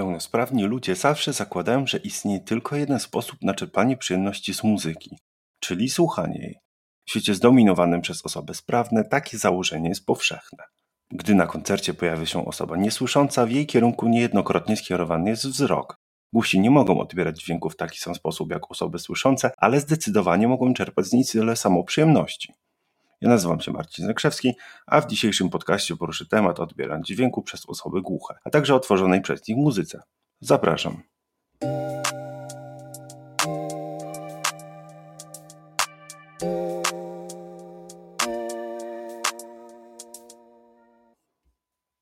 Pełnosprawni ludzie zawsze zakładają, że istnieje tylko jeden sposób na czerpanie przyjemności z muzyki, czyli słuchanie jej. W świecie zdominowanym przez osoby sprawne takie założenie jest powszechne. Gdy na koncercie pojawia się osoba niesłysząca, w jej kierunku niejednokrotnie skierowany jest wzrok. Głusi nie mogą odbierać dźwięków w taki sam sposób jak osoby słyszące, ale zdecydowanie mogą czerpać z niej tyle samo przyjemności. Ja nazywam się Marcin Zakrzewski, a w dzisiejszym podcaście poruszę temat odbierania dźwięku przez osoby głuche, a także otworzonej przez nich muzyce. Zapraszam.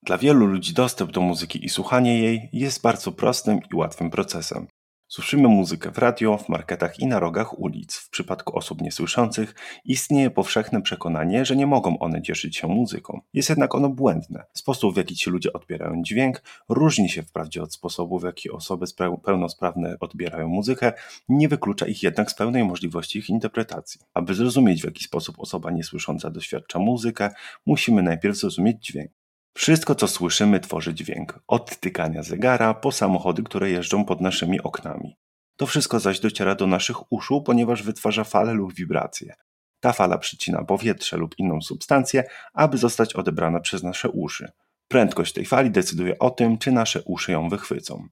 Dla wielu ludzi dostęp do muzyki i słuchanie jej jest bardzo prostym i łatwym procesem. Słyszymy muzykę w radio, w marketach i na rogach ulic. W przypadku osób niesłyszących istnieje powszechne przekonanie, że nie mogą one cieszyć się muzyką. Jest jednak ono błędne. Sposób, w jaki ci ludzie odbierają dźwięk, różni się wprawdzie od sposobu, w jaki osoby pełnosprawne odbierają muzykę, nie wyklucza ich jednak z pełnej możliwości ich interpretacji. Aby zrozumieć, w jaki sposób osoba niesłysząca doświadcza muzykę, musimy najpierw zrozumieć dźwięk. Wszystko, co słyszymy, tworzy dźwięk. Od tykania zegara po samochody, które jeżdżą pod naszymi oknami. To wszystko zaś dociera do naszych uszu, ponieważ wytwarza falę lub wibracje. Ta fala przycina powietrze lub inną substancję, aby zostać odebrana przez nasze uszy. Prędkość tej fali decyduje o tym, czy nasze uszy ją wychwycą.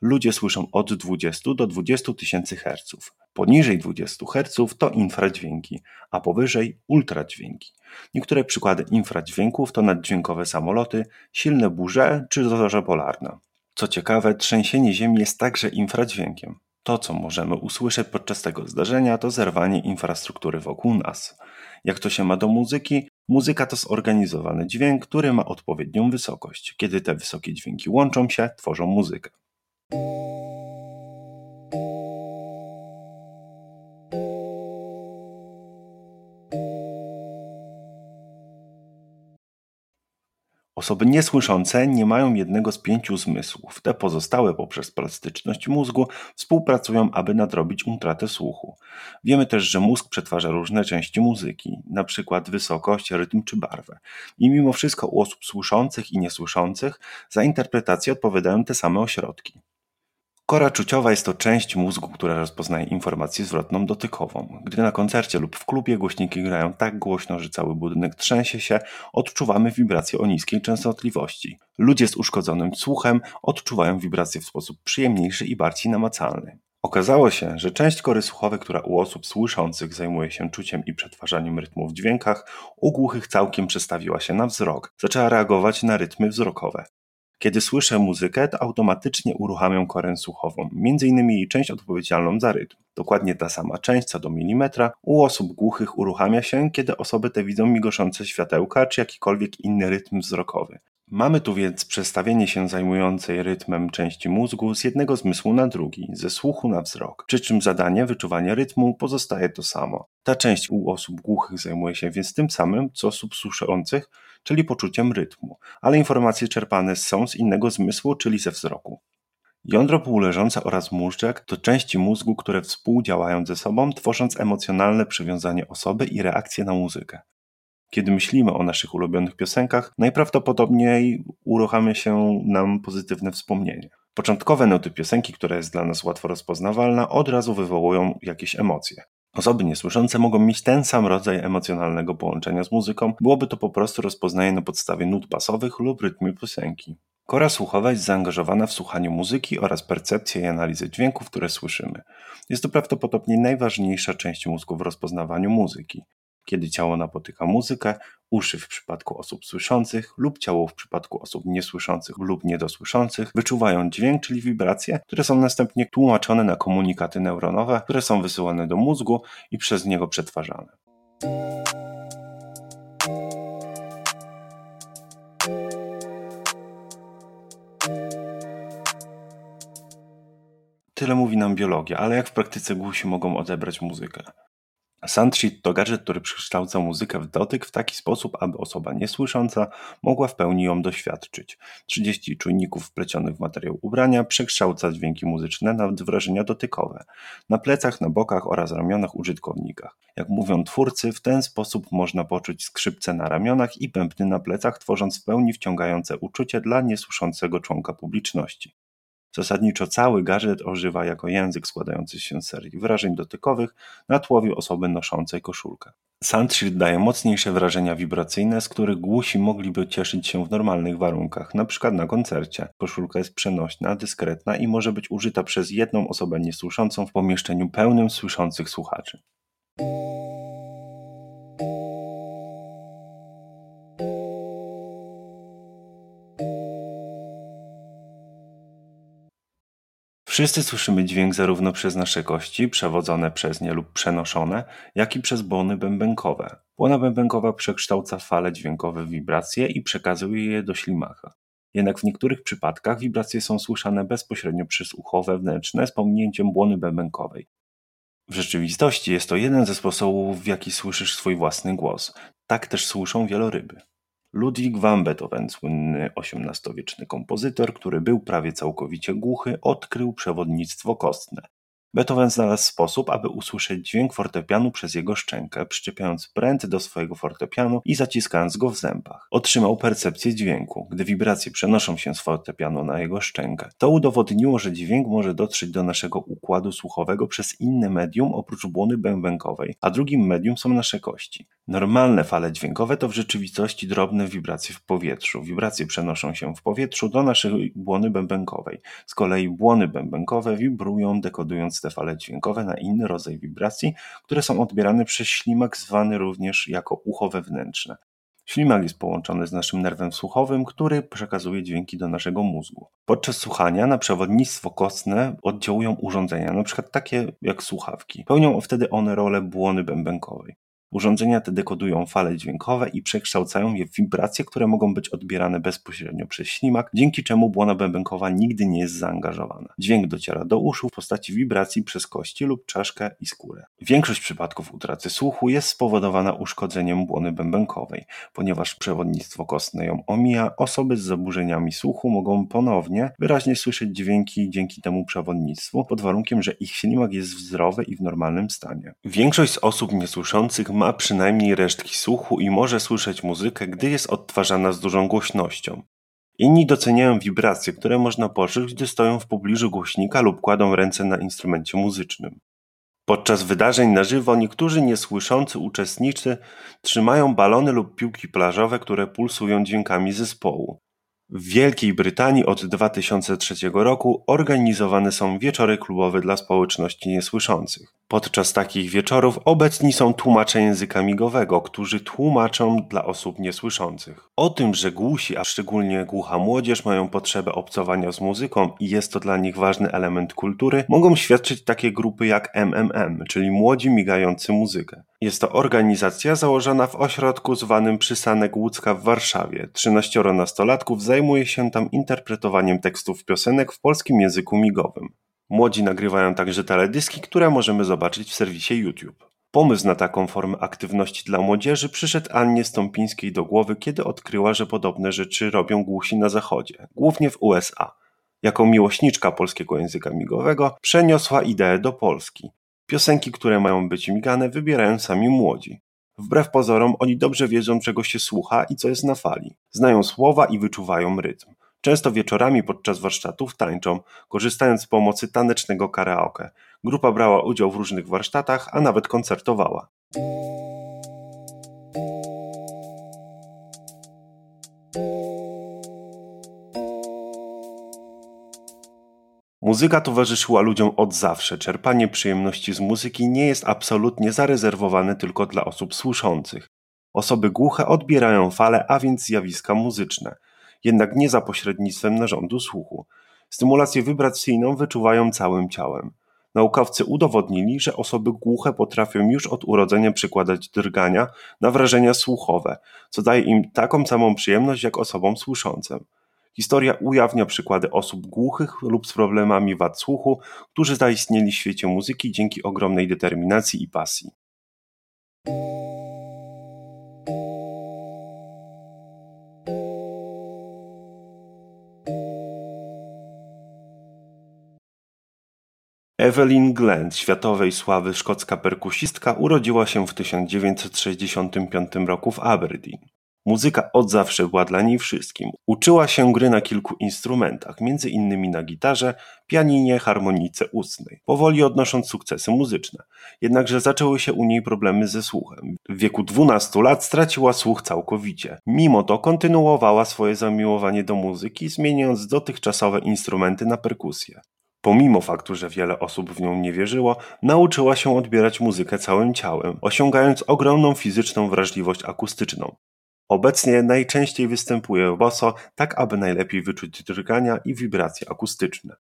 Ludzie słyszą od 20 do 20 tysięcy Hz. Poniżej 20 Hz to infradźwięki, a powyżej ultradźwięki. Niektóre przykłady infradźwięków to naddźwiękowe samoloty, silne burze czy zorze polarne. Co ciekawe, trzęsienie Ziemi jest także infradźwiękiem. To, co możemy usłyszeć podczas tego zdarzenia, to zerwanie infrastruktury wokół nas. Jak to się ma do muzyki? Muzyka to zorganizowany dźwięk, który ma odpowiednią wysokość. Kiedy te wysokie dźwięki łączą się, tworzą muzykę. Osoby niesłyszące nie mają jednego z pięciu zmysłów. Te pozostałe poprzez plastyczność mózgu współpracują, aby nadrobić utratę słuchu. Wiemy też, że mózg przetwarza różne części muzyki, np. wysokość, rytm czy barwę. I mimo wszystko u osób słyszących i niesłyszących za interpretację odpowiadają te same ośrodki. Kora czuciowa jest to część mózgu, która rozpoznaje informację zwrotną dotykową. Gdy na koncercie lub w klubie głośniki grają tak głośno, że cały budynek trzęsie się, odczuwamy wibracje o niskiej częstotliwości. Ludzie z uszkodzonym słuchem odczuwają wibracje w sposób przyjemniejszy i bardziej namacalny. Okazało się, że część kory słuchowej, która u osób słyszących zajmuje się czuciem i przetwarzaniem rytmów w dźwiękach, u głuchych całkiem przestawiła się na wzrok. Zaczęła reagować na rytmy wzrokowe. Kiedy słyszę muzykę, to automatycznie uruchamiam korę słuchową, między innymi część odpowiedzialną za rytm. Dokładnie ta sama część, co do milimetra, u osób głuchych uruchamia się, kiedy osoby te widzą migoszące światełka czy jakikolwiek inny rytm wzrokowy. Mamy tu więc przestawienie się zajmującej rytmem części mózgu z jednego zmysłu na drugi, ze słuchu na wzrok, przy czym zadanie wyczuwania rytmu pozostaje to samo. Ta część u osób głuchych zajmuje się więc tym samym, co osób słyszących, czyli poczuciem rytmu, ale informacje czerpane są z innego zmysłu, czyli ze wzroku. Jądro półleżące oraz móżdżek to części mózgu, które współdziałają ze sobą, tworząc emocjonalne przywiązanie osoby i reakcję na muzykę. Kiedy myślimy o naszych ulubionych piosenkach, najprawdopodobniej uruchamia się nam pozytywne wspomnienie. Początkowe nuty piosenki, która jest dla nas łatwo rozpoznawalna, od razu wywołują jakieś emocje. Osoby niesłyszące mogą mieć ten sam rodzaj emocjonalnego połączenia z muzyką, byłoby to po prostu rozpoznanie na podstawie nut basowych lub rytmu piosenki. Kora słuchowa jest zaangażowana w słuchanie muzyki oraz percepcję i analizę dźwięków, które słyszymy. Jest to prawdopodobnie najważniejsza część mózgu w rozpoznawaniu muzyki kiedy ciało napotyka muzykę, uszy w przypadku osób słyszących lub ciało w przypadku osób niesłyszących lub niedosłyszących wyczuwają dźwięk, czyli wibracje, które są następnie tłumaczone na komunikaty neuronowe, które są wysyłane do mózgu i przez niego przetwarzane. Tyle mówi nam biologia, ale jak w praktyce głusi mogą odebrać muzykę? Soundsheet to gadżet, który przekształca muzykę w dotyk w taki sposób, aby osoba niesłysząca mogła w pełni ją doświadczyć. 30 czujników wplecionych w materiał ubrania przekształca dźwięki muzyczne na wrażenia dotykowe, na plecach, na bokach oraz ramionach użytkownika. Jak mówią twórcy, w ten sposób można poczuć skrzypce na ramionach i bębny na plecach, tworząc w pełni wciągające uczucie dla niesłyszącego członka publiczności. Zasadniczo cały gadżet ożywa jako język składający się z serii wyrażeń dotykowych na tłowie osoby noszącej koszulkę. Soundshield daje mocniejsze wrażenia wibracyjne, z których głusi mogliby cieszyć się w normalnych warunkach, np. na koncercie. Koszulka jest przenośna, dyskretna i może być użyta przez jedną osobę niesłyszącą w pomieszczeniu pełnym słyszących słuchaczy. Wszyscy słyszymy dźwięk zarówno przez nasze kości, przewodzone przez nie lub przenoszone, jak i przez błony bębenkowe. Błona bębenkowa przekształca fale dźwiękowe w wibracje i przekazuje je do ślimaka. Jednak w niektórych przypadkach wibracje są słyszane bezpośrednio przez ucho wewnętrzne z pominięciem błony bębenkowej. W rzeczywistości jest to jeden ze sposobów, w jaki słyszysz swój własny głos. Tak też słyszą wieloryby. Ludwig van Beethoven, słynny XVIII-wieczny kompozytor, który był prawie całkowicie głuchy, odkrył przewodnictwo kostne. Beethoven znalazł sposób, aby usłyszeć dźwięk fortepianu przez jego szczękę, przyczepiając pręt do swojego fortepianu i zaciskając go w zębach. Otrzymał percepcję dźwięku, gdy wibracje przenoszą się z fortepianu na jego szczękę. To udowodniło, że dźwięk może dotrzeć do naszego układu słuchowego przez inne medium oprócz błony bębenkowej, a drugim medium są nasze kości. Normalne fale dźwiękowe to w rzeczywistości drobne wibracje w powietrzu. Wibracje przenoszą się w powietrzu do naszej błony bębenkowej. Z kolei błony bębenkowe wibrują, dekodując te fale dźwiękowe na inny rodzaj wibracji, które są odbierane przez ślimak zwany również jako ucho wewnętrzne. Ślimak jest połączony z naszym nerwem słuchowym, który przekazuje dźwięki do naszego mózgu. Podczas słuchania na przewodnictwo kostne oddziałują urządzenia, np. takie jak słuchawki. Pełnią wtedy one rolę błony bębenkowej. Urządzenia te dekodują fale dźwiękowe i przekształcają je w wibracje, które mogą być odbierane bezpośrednio przez ślimak, dzięki czemu błona bębenkowa nigdy nie jest zaangażowana. Dźwięk dociera do uszu w postaci wibracji przez kości lub czaszkę i skórę. Większość przypadków utraty słuchu jest spowodowana uszkodzeniem błony bębenkowej. Ponieważ przewodnictwo kostne ją omija, osoby z zaburzeniami słuchu mogą ponownie wyraźnie słyszeć dźwięki dzięki temu przewodnictwu, pod warunkiem, że ich ślimak jest zdrowy i w normalnym stanie. Większość z osób niesłyszących ma przynajmniej resztki słuchu i może słyszeć muzykę, gdy jest odtwarzana z dużą głośnością. Inni doceniają wibracje, które można poczuć, gdy stoją w pobliżu głośnika lub kładą ręce na instrumencie muzycznym. Podczas wydarzeń na żywo niektórzy niesłyszący uczestnicy trzymają balony lub piłki plażowe, które pulsują dźwiękami zespołu. W Wielkiej Brytanii od 2003 roku organizowane są wieczory klubowe dla społeczności niesłyszących. Podczas takich wieczorów obecni są tłumacze języka migowego, którzy tłumaczą dla osób niesłyszących. O tym, że głusi, a szczególnie głucha młodzież mają potrzebę obcowania z muzyką i jest to dla nich ważny element kultury, mogą świadczyć takie grupy jak MMM, czyli Młodzi Migający Muzykę. Jest to organizacja założona w ośrodku zwanym Przysanek Łódzka w Warszawie. 13 nastolatków zajmuje się tam interpretowaniem tekstów piosenek w polskim języku migowym. Młodzi nagrywają także teledyski, które możemy zobaczyć w serwisie YouTube. Pomysł na taką formę aktywności dla młodzieży przyszedł Annie Stąpińskiej do głowy, kiedy odkryła, że podobne rzeczy robią głusi na zachodzie, głównie w USA. Jako miłośniczka polskiego języka migowego przeniosła ideę do Polski. Piosenki, które mają być migane, wybierają sami młodzi. Wbrew pozorom, oni dobrze wiedzą, czego się słucha i co jest na fali. Znają słowa i wyczuwają rytm. Często wieczorami podczas warsztatów tańczą, korzystając z pomocy tanecznego karaoke. Grupa brała udział w różnych warsztatach, a nawet koncertowała. Muzyka towarzyszyła ludziom od zawsze. Czerpanie przyjemności z muzyki nie jest absolutnie zarezerwowane tylko dla osób słyszących. Osoby głuche odbierają fale, a więc zjawiska muzyczne jednak nie za pośrednictwem narządu słuchu. Stymulację wibracyjną wyczuwają całym ciałem. Naukowcy udowodnili, że osoby głuche potrafią już od urodzenia przykładać drgania na wrażenia słuchowe, co daje im taką samą przyjemność jak osobom słyszącym. Historia ujawnia przykłady osób głuchych lub z problemami wad słuchu, którzy zaistnieli w świecie muzyki dzięki ogromnej determinacji i pasji. Evelyn Glenn, światowej sławy szkocka perkusistka, urodziła się w 1965 roku w Aberdeen. Muzyka od zawsze była dla niej wszystkim. Uczyła się gry na kilku instrumentach, między innymi na gitarze, pianinie, harmonice ustnej, powoli odnosząc sukcesy muzyczne. Jednakże zaczęły się u niej problemy ze słuchem. W wieku 12 lat straciła słuch całkowicie. Mimo to kontynuowała swoje zamiłowanie do muzyki, zmieniając dotychczasowe instrumenty na perkusję. Pomimo faktu, że wiele osób w nią nie wierzyło, nauczyła się odbierać muzykę całym ciałem, osiągając ogromną fizyczną wrażliwość akustyczną. Obecnie najczęściej występuje boso, tak aby najlepiej wyczuć drgania i wibracje akustyczne.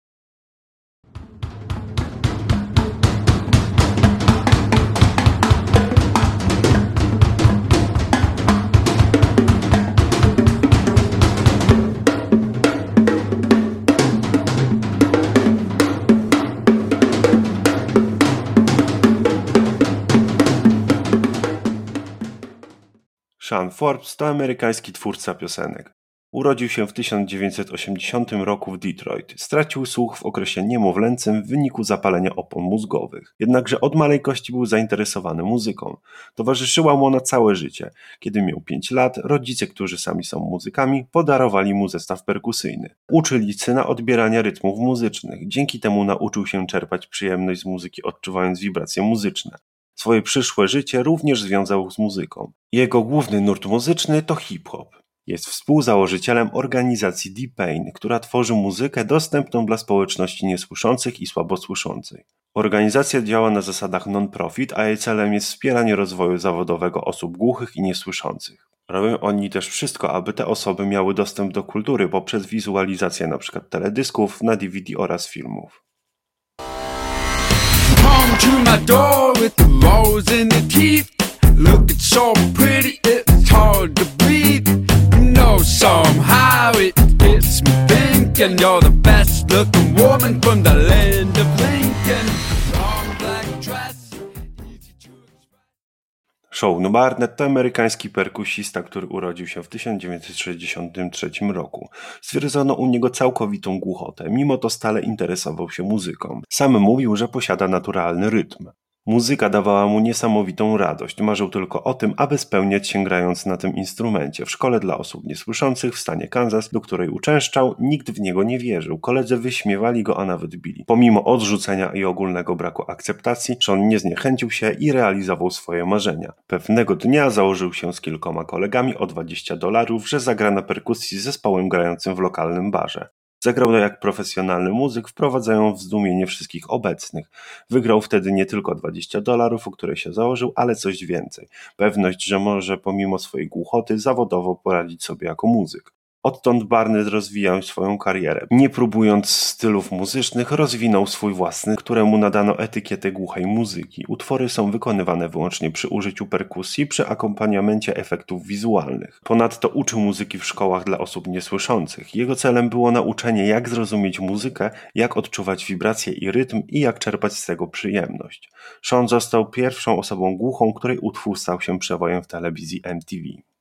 Sean Forbes to amerykański twórca piosenek. Urodził się w 1980 roku w Detroit. Stracił słuch w okresie niemowlęcym w wyniku zapalenia opon mózgowych. Jednakże od maleńkości był zainteresowany muzyką. Towarzyszyła mu na całe życie. Kiedy miał 5 lat, rodzice, którzy sami są muzykami, podarowali mu zestaw perkusyjny. Uczyli syna odbierania rytmów muzycznych. Dzięki temu nauczył się czerpać przyjemność z muzyki, odczuwając wibracje muzyczne. Swoje przyszłe życie również związał z muzyką. Jego główny nurt muzyczny to hip-hop. Jest współzałożycielem organizacji D-Pain, która tworzy muzykę dostępną dla społeczności niesłyszących i słabosłyszącej. Organizacja działa na zasadach non-profit, a jej celem jest wspieranie rozwoju zawodowego osób głuchych i niesłyszących. Robią oni też wszystko, aby te osoby miały dostęp do kultury poprzez wizualizację np. teledysków na DVD oraz filmów. To my door with the rose in the teeth. Looking so pretty, it's hard to breathe. You know, somehow it gets me thinking you're the best looking woman from the land of Lincoln. Sean Barnett to amerykański perkusista, który urodził się w 1963 roku. Stwierdzono u niego całkowitą głuchotę, mimo to stale interesował się muzyką. Sam mówił, że posiada naturalny rytm. Muzyka dawała mu niesamowitą radość, marzył tylko o tym, aby spełniać się grając na tym instrumencie. W szkole dla osób niesłyszących w stanie Kansas, do której uczęszczał, nikt w niego nie wierzył. Koledzy wyśmiewali go, a nawet bili. Pomimo odrzucenia i ogólnego braku akceptacji, Sean nie zniechęcił się i realizował swoje marzenia. Pewnego dnia założył się z kilkoma kolegami o 20 dolarów, że zagra na perkusji z zespołem grającym w lokalnym barze. Zagrał jak profesjonalny muzyk, wprowadzając w zdumienie wszystkich obecnych. Wygrał wtedy nie tylko 20 dolarów, o które się założył, ale coś więcej. Pewność, że może pomimo swojej głuchoty zawodowo poradzić sobie jako muzyk. Odtąd Barnett rozwijał swoją karierę. Nie próbując stylów muzycznych, rozwinął swój własny, któremu nadano etykietę głuchej muzyki. Utwory są wykonywane wyłącznie przy użyciu perkusji, przy akompaniamencie efektów wizualnych. Ponadto uczył muzyki w szkołach dla osób niesłyszących. Jego celem było nauczenie, jak zrozumieć muzykę, jak odczuwać wibracje i rytm i jak czerpać z tego przyjemność. Sean został pierwszą osobą głuchą, której utwór stał się przewojem w telewizji MTV.